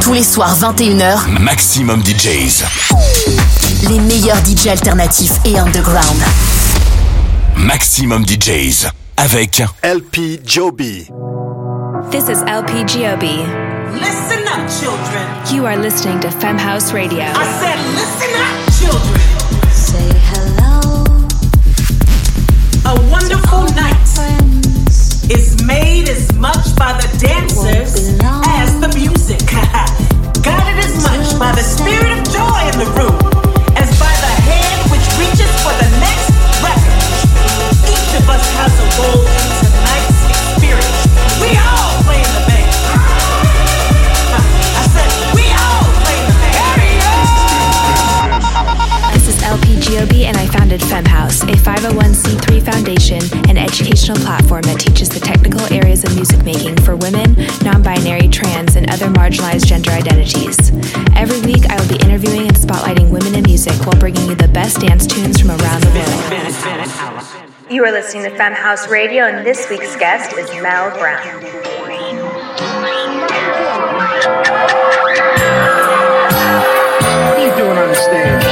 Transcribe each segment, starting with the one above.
Tous les soirs 21h, Maximum DJs. Les meilleurs DJs alternatifs et underground. Maximum DJs avec LP Joby. This is LPGOB. Listen up, children. You are listening to Femhouse Radio. I said, listen up, children. Say hello. A wonderful night is made as much by the dancers as the music. Guided as much by the spirit of joy in the room as by the hand which reaches for the next record. Each of us has a role Femme House, a 501c3 foundation and educational platform that teaches the technical areas of music making for women, non binary, trans, and other marginalized gender identities. Every week, I will be interviewing and spotlighting women in music while bringing you the best dance tunes from around the world. You are listening to Femme House Radio, and this week's guest is Mel Brown. What are you doing on the stage?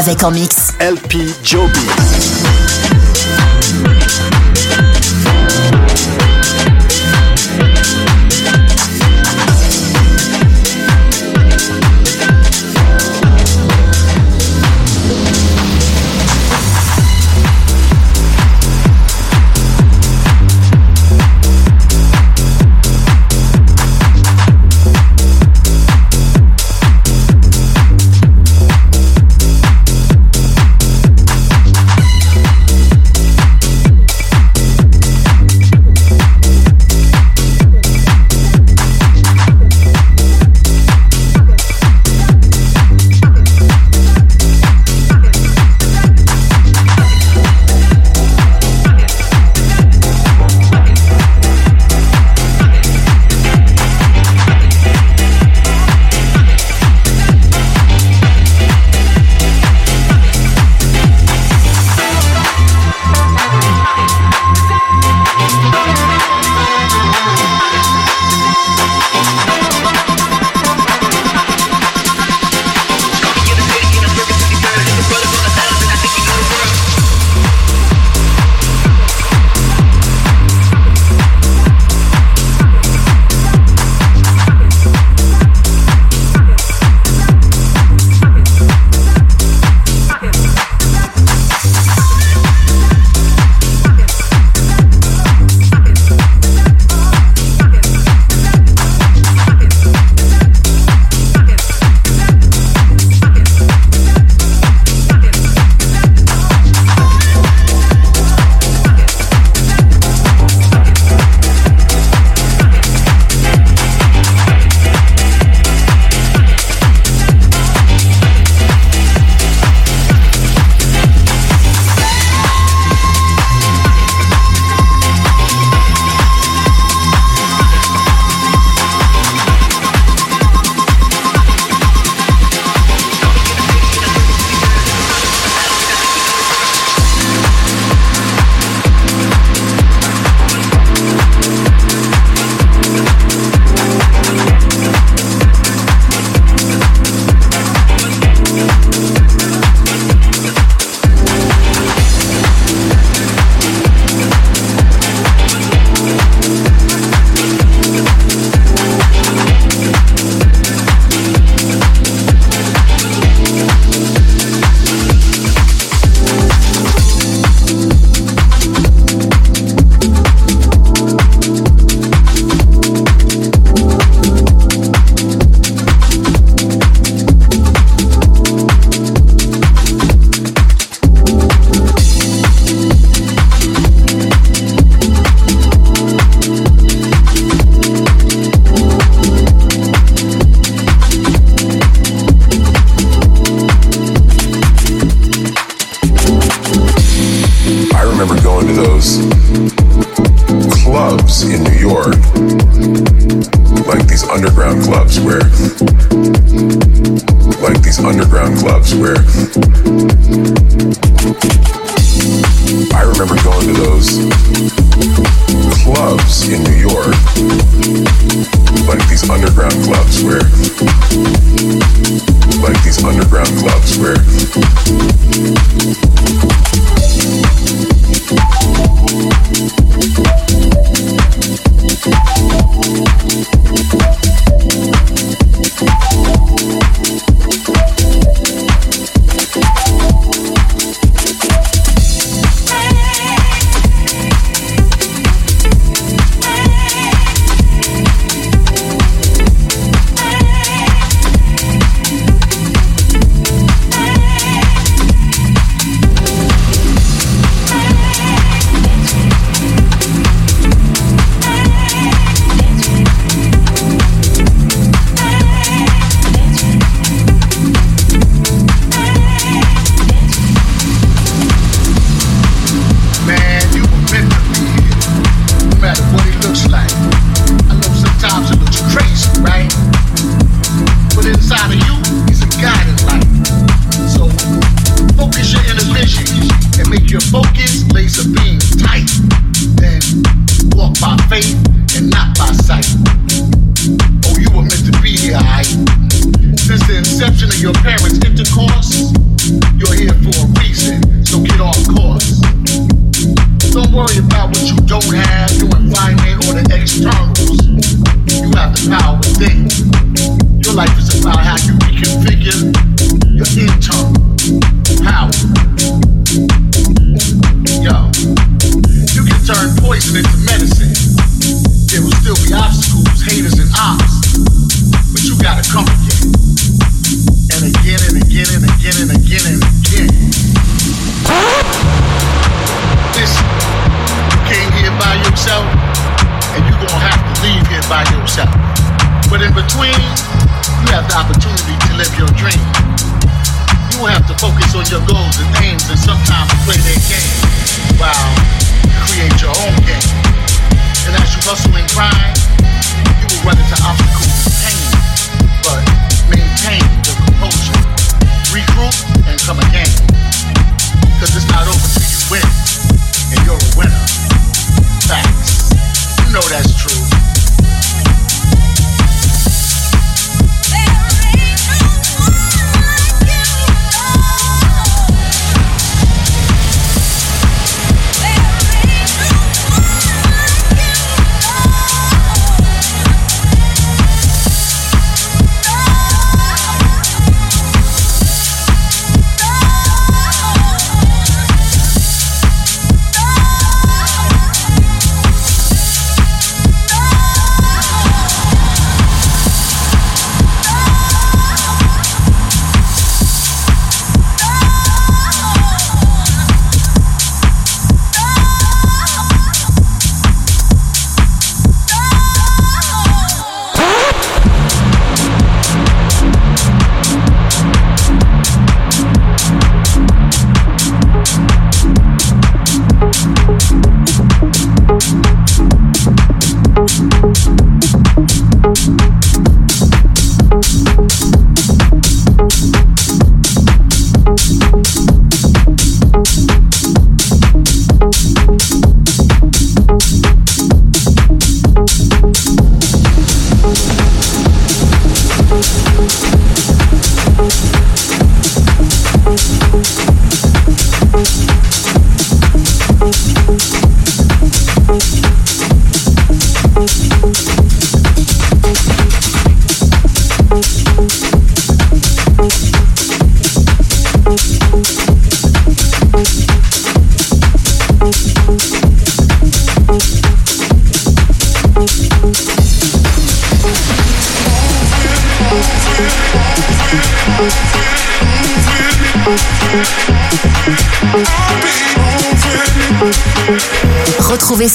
Avec en mix LP Joby. clubs in New York, like these underground clubs where, like these underground clubs where, I remember going to those clubs in New York, like these underground clubs where, like these underground clubs where.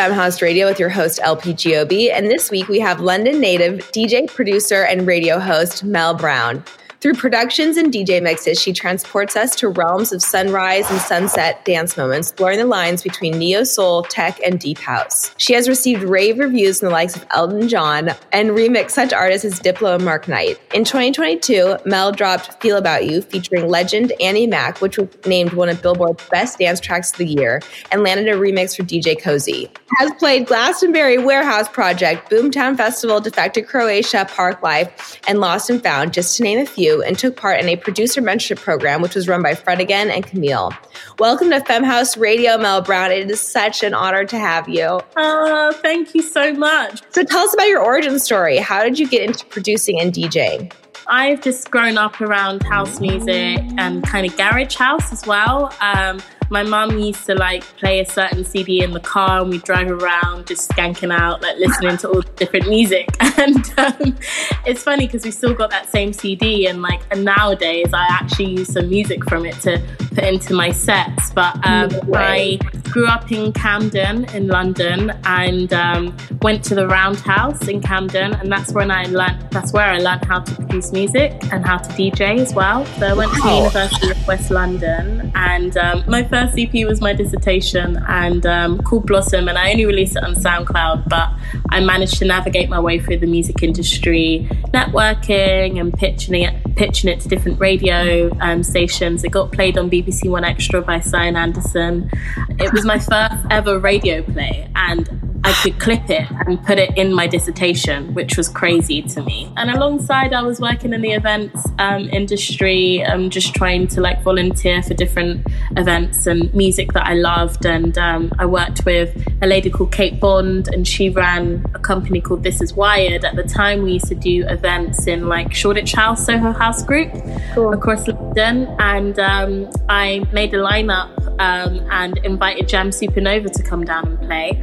Femme House Radio with your host LP Giobbi, and this week we have London native DJ, producer, and radio host Mel Brown. Through productions and DJ mixes, she transports us to realms of sunrise and sunset dance moments, blurring the lines between neo soul, tech, and deep house. She has received rave reviews from the likes of Elton John and remixed such artists as Diplo and Mark Knight. In 2022, Mel dropped Feel About You, featuring legend Annie Mac, which was named one of Billboard's best dance tracks of the year, and landed a remix for DJ Koze. Has played Glastonbury Warehouse Project, Boomtown Festival, Defected Croatia, Parklife, and Lost and Found, just to name a few and took part in a producer mentorship program, which was run by Fred again and Camille. Welcome to Femme House Radio, Mel Brown. It is such an honor to have you. Oh, thank you so much. So tell us about your origin story. How did you get into producing and DJing? I've just grown up around house music and kind of garage house as well. Um, my mum used to like play a certain CD in the car and we'd drive around just skanking out, like listening to all different music. And um, it's funny because we still got that same CD and like and nowadays I actually use some music from it to put into my sets. But um, I grew up in Camden in London and um, went to the Roundhouse in Camden and that's when I learned that's where I learned how to produce music and how to DJ as well. So I went to the University of West London and um, my first first EP was my dissertation and um, called Blossom, and I only released it on SoundCloud. But I managed to navigate my way through the music industry, networking and pitching it, pitching it to different radio um, stations. It got played on BBC 1Xtra by Sian Anderson. It was my first ever radio play, and I could clip it and put it in my dissertation, which was crazy to me. And alongside, I was working in the events um, industry, um, just trying to like volunteer for different events and music that I loved. And um, I worked with a lady called Kate Bond, and she ran a company called This Is Wired. At the time, we used to do events in like Shoreditch House, Soho House Group cool. across London. And um, I made a lineup um, and invited Jamz Supernova to come down and play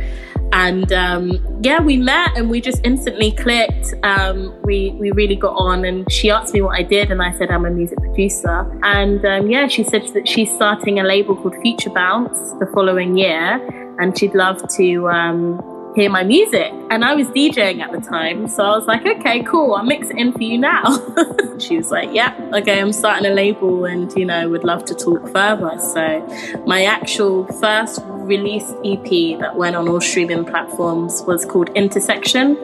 and um, yeah, we met and we just instantly clicked. Um, we we really got on, and she asked me what I did, and I said I'm a music producer. And um, yeah, she said that she's starting a label called Future Bounce the following year, and she'd love to um, hear my music. And I was DJing at the time. So I was like, okay, cool, I'll mix it in for you now. she was like, yeah, okay, I'm starting a label and, you know, would love to talk further. So my actual first released EP that went on all streaming platforms was called Intersection.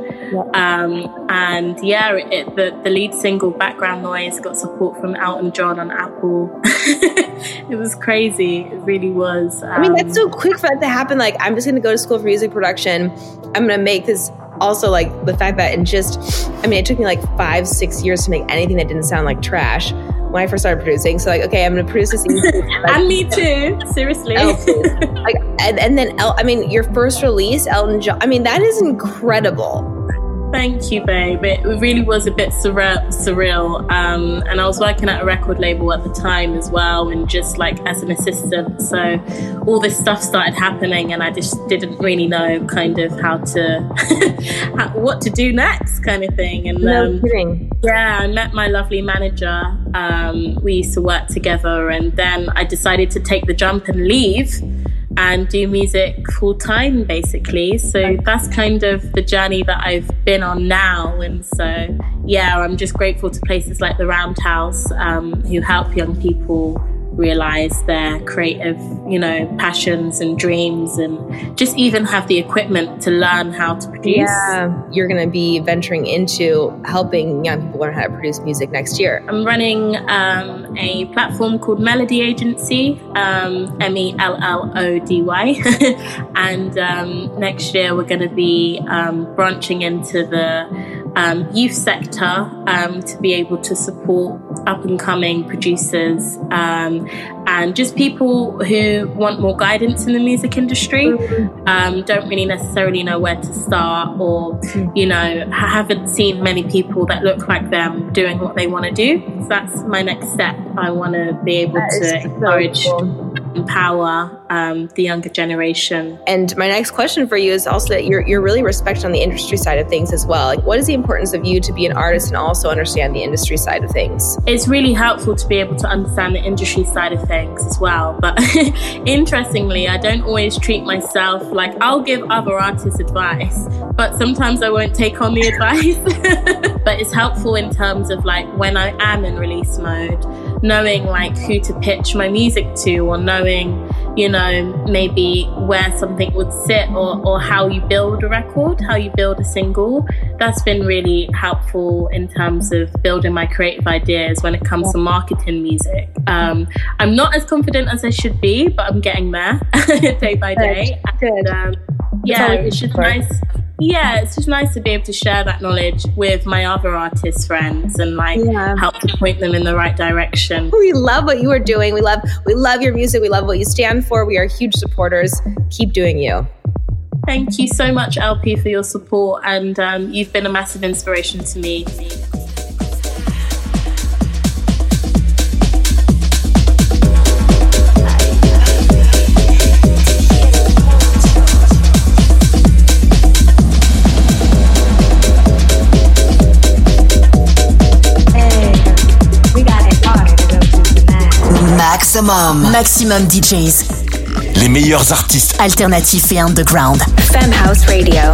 Um, and yeah, it, the, the lead single, Background Noise, got support from Elton John on Apple. it was crazy. It really was. Um, I mean, that's so um, quick for that to happen. Like, I'm just going to go to school for music production. I'm to make this also like the fact that in just, I mean, it took me like five, six years to make anything that didn't sound like trash when I first started producing. So like, okay, I'm gonna produce this. Like, and me too. Seriously. like, and, and then El- I mean, your first release, Elton John. I mean, that is incredible. Thank you, babe. It really was a bit surreal. surreal. Um, and I was working at a record label at the time as well, and just like as an assistant. So all this stuff started happening, and I just didn't really know kind of how to, how, what to do next, kind of thing. And no um, kidding. Yeah, I met my lovely manager. Um, we used to work together, and then I decided to take the jump and leave and do music full time basically. So that's kind of the journey that I've been on now. And so, yeah, I'm just grateful to places like the Roundhouse um, who help young people realize their creative, you know, passions and dreams and just even have the equipment to learn how to produce. Yeah, you're going to be venturing into helping young people learn how to produce music next year. I'm running um, a platform called Melody Agency, um, M E L L O D Y. and um, next year we're going to be um, branching into the um, youth sector um, to be able to support up and coming producers um, and just people who want more guidance in the music industry, um, don't really necessarily know where to start, or you know haven't seen many people that look like them doing what they want to do. So that's my next step. I want to be able that to encourage. So cool empower um, the younger generation. And my next question for you is also that you're, you're really respected on the industry side of things as well. Like, what is the importance of you to be an artist and also understand the industry side of things? It's really helpful to be able to understand the industry side of things as well. But interestingly, I don't always treat myself like I'll give other artists advice, but sometimes I won't take on the advice. but it's helpful in terms of like when I am in release mode knowing like who to pitch my music to or knowing you know maybe where something would sit or, or how you build a record how you build a single. That's been really helpful in terms of building my creative ideas when it comes to marketing music. Um, i'm not as confident as i should be but i'm getting there day by day. And, um, yeah it's just nice yeah, it's just nice to be able to share that knowledge with my other artist friends and like yeah. help to point them in the right direction. We love what you are doing. We love we love your music. We love what you stand for. We are huge supporters. Keep doing you. Thank you so much, LP, for your support, and um, you've been a massive inspiration to me. Maximum. Maximum DJs. Les meilleurs artistes alternatifs et underground. Femhouse Radio.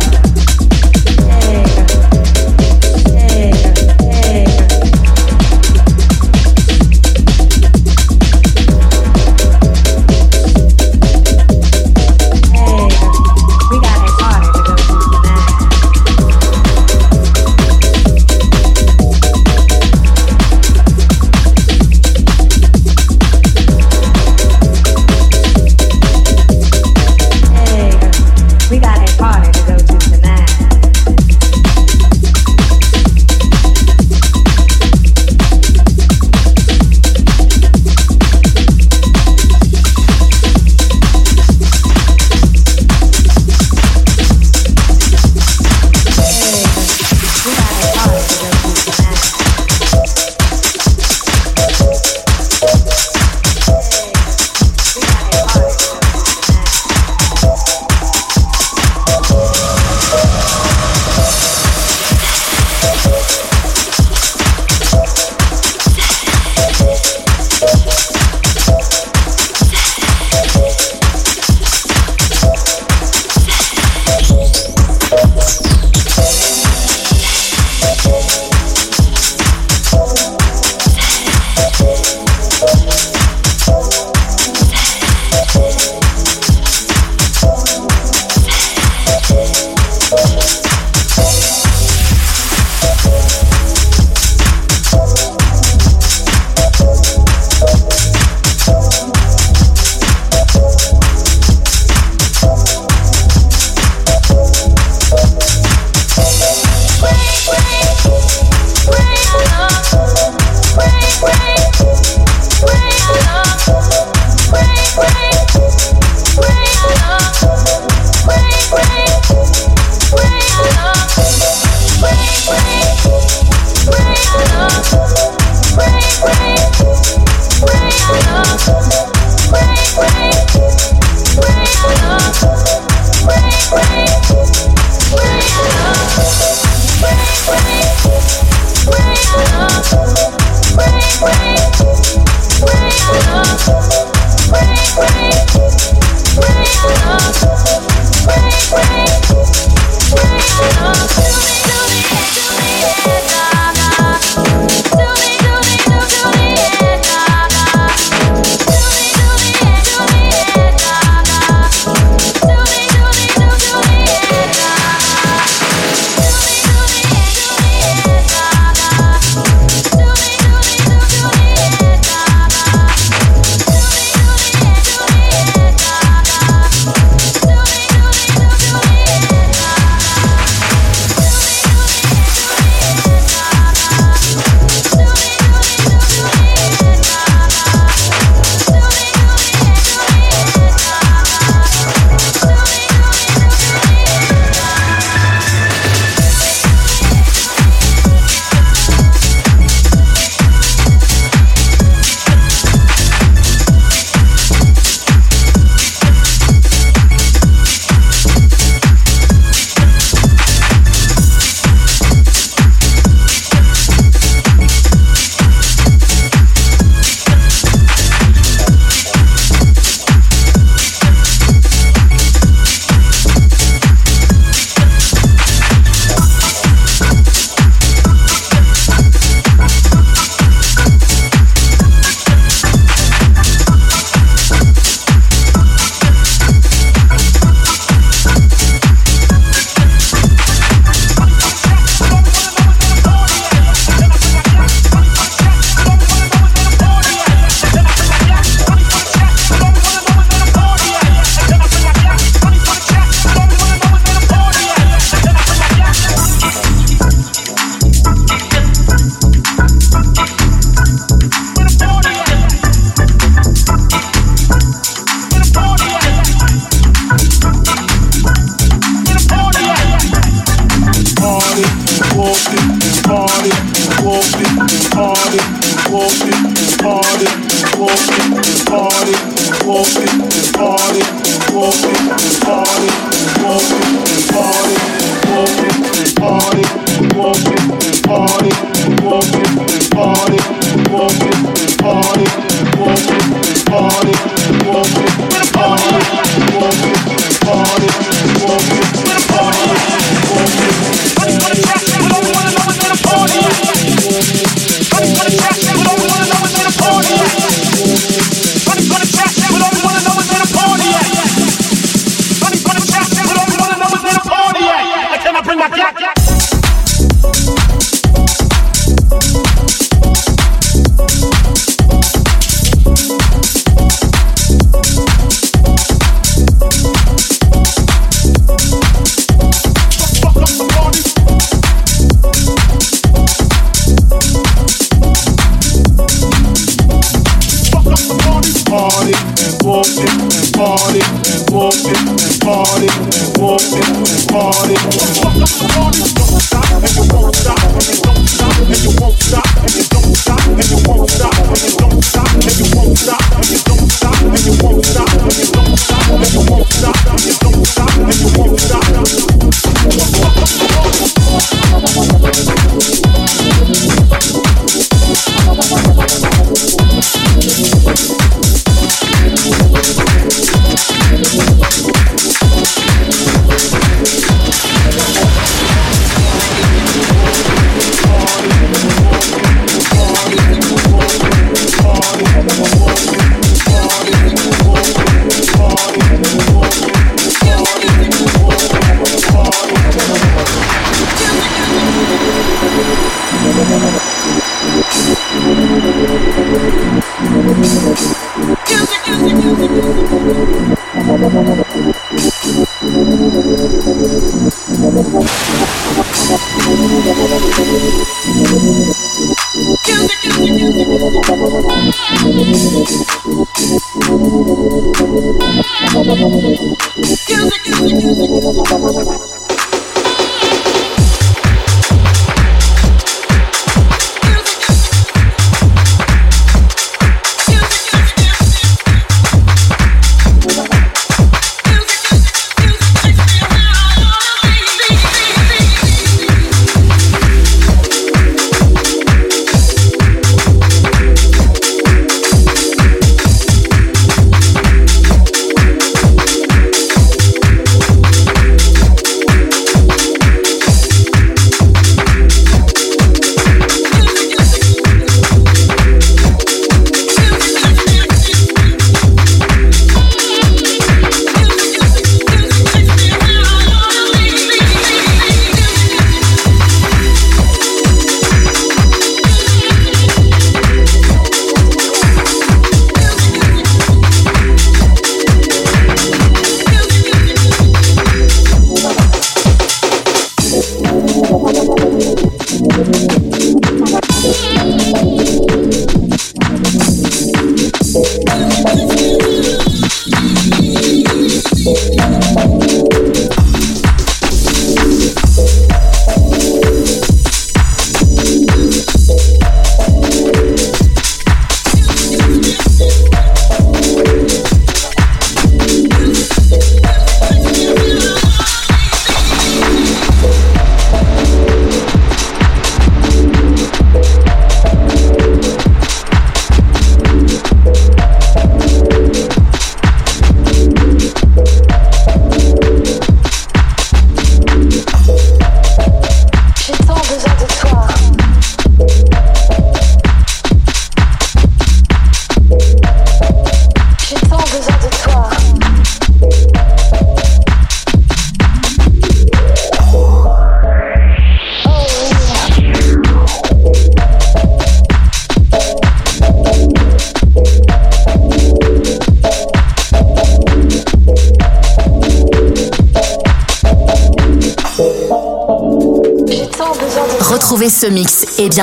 ce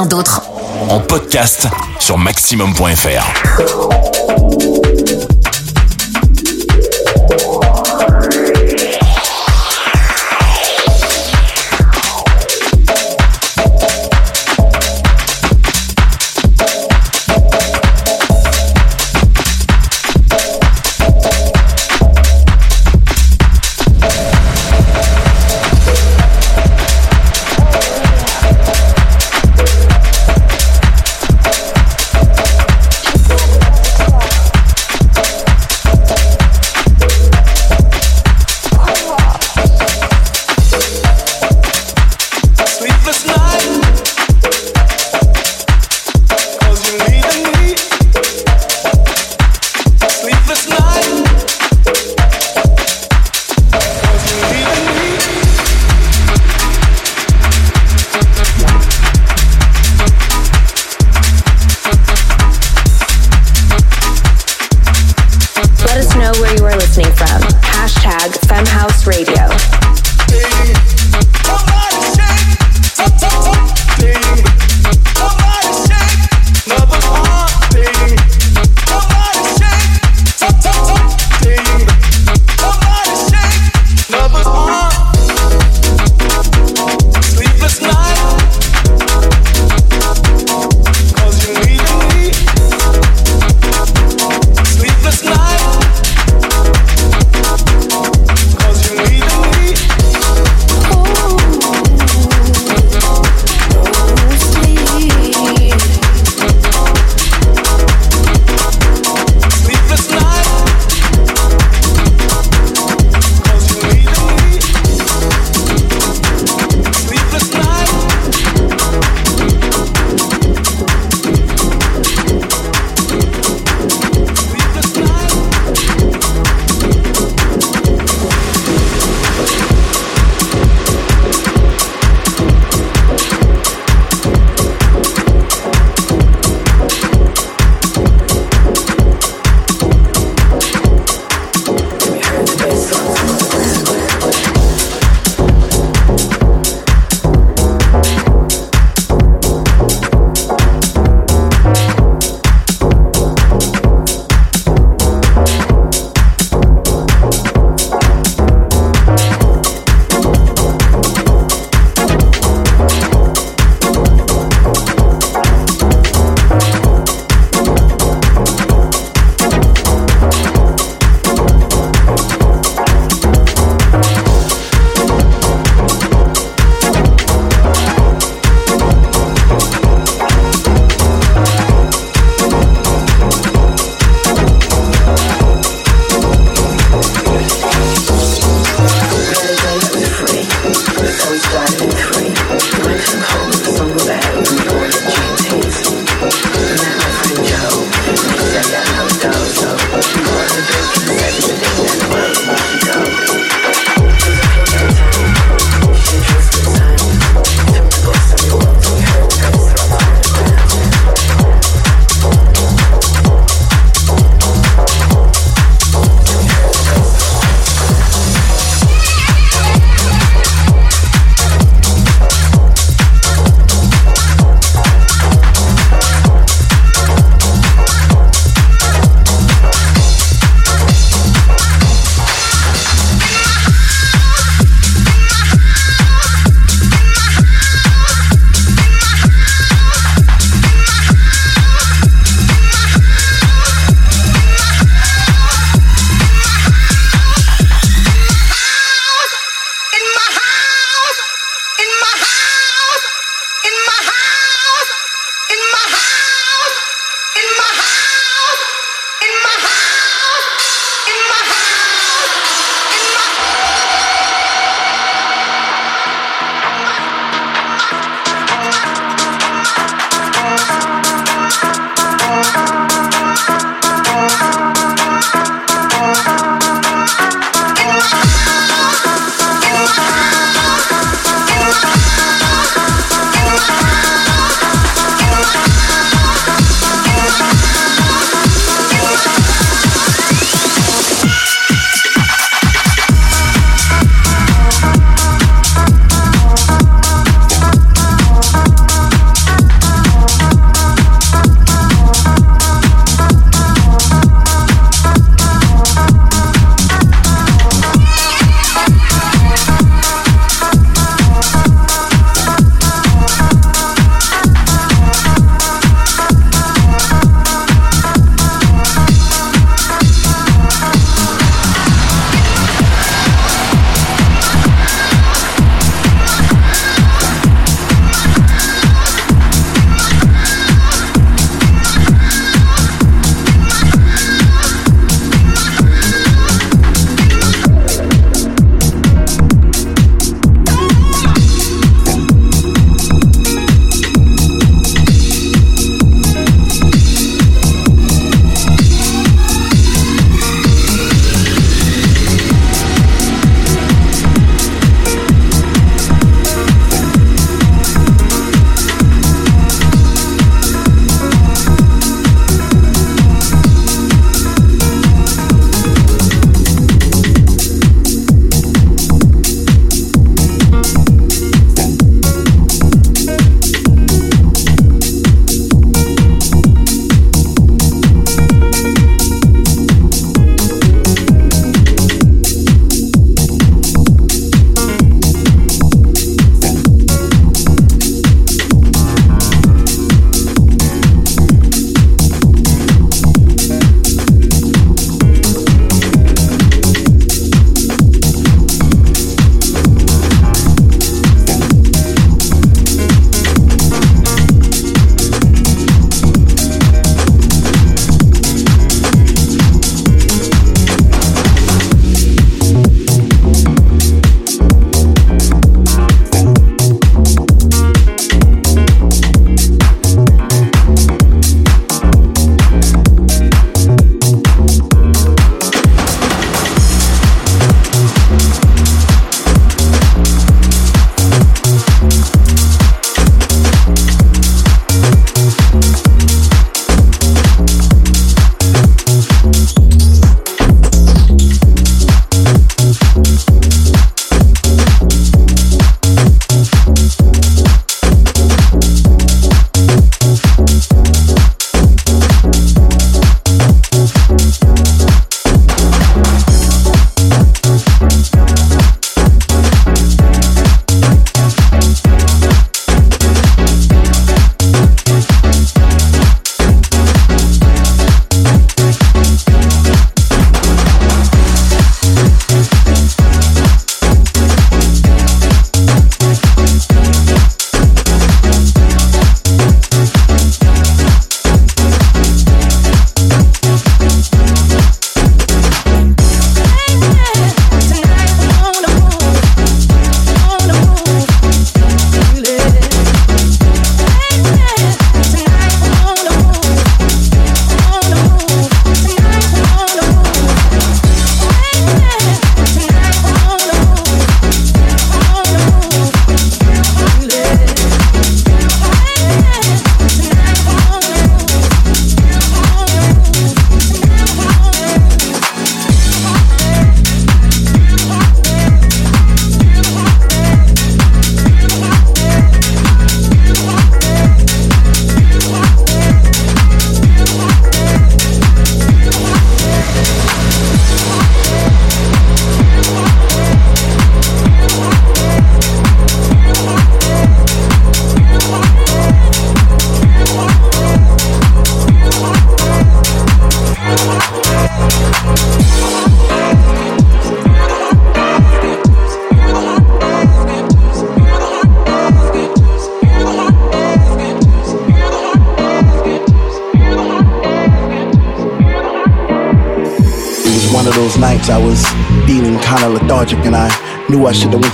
d'autres en podcast sur maximum.fr.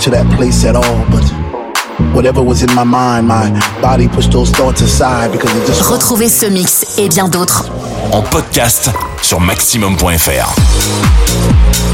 to that place at all, but whatever was in my mind, my body pushed those thoughts aside because it just. Retrouvez ce mix et bien d'autres en podcast sur maximum.fr.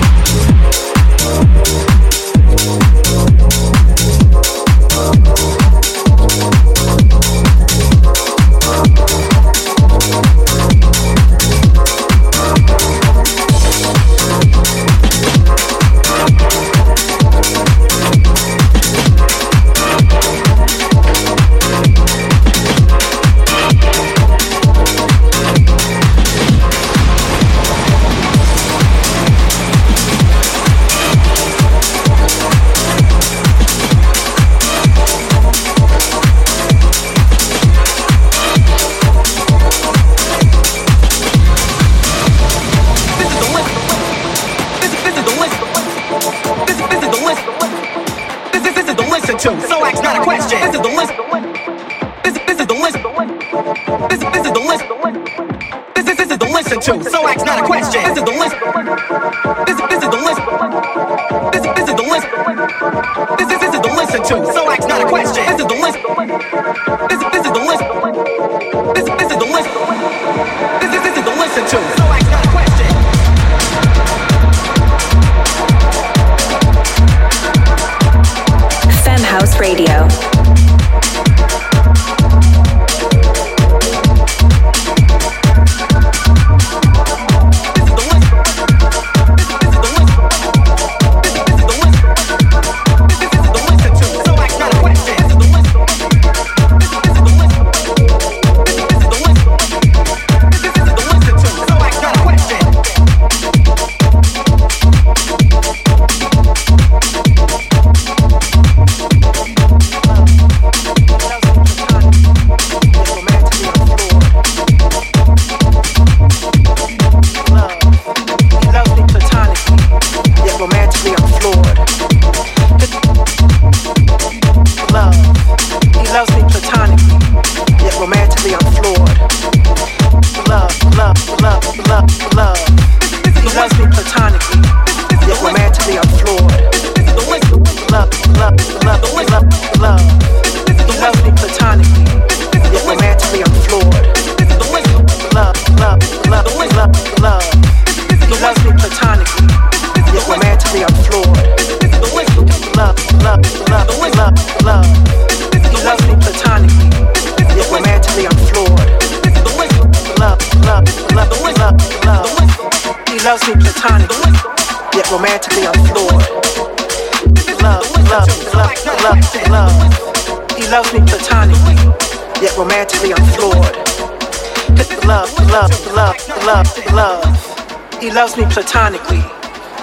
platonically,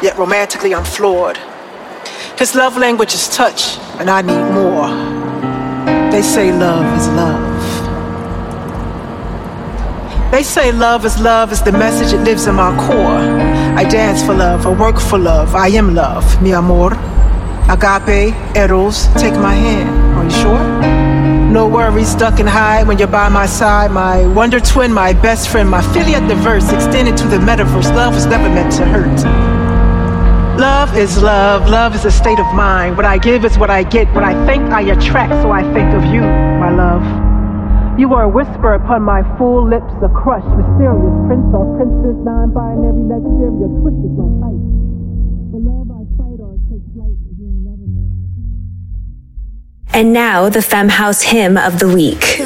yet romantically I'm floored. His love language is touch, and I need more. They say love is love. They say love is love is the message it lives in my core. I dance for love, I work for love, I am love, mi amor. Agape, eros, take my hand. Are you sure? No worries, duck and hide when you're by my side. My wonder twin, my best friend, my filiate diverse, extended to the metaverse. Love was never meant to hurt. Love is love, love is a state of mind. What I give is what I get. What I think, I attract, so I think of you, my love. You are a whisper upon my full lips, a crush, mysterious prince or princess, non binary, legendary, twisted my height. And now, the Femme House hymn of the week.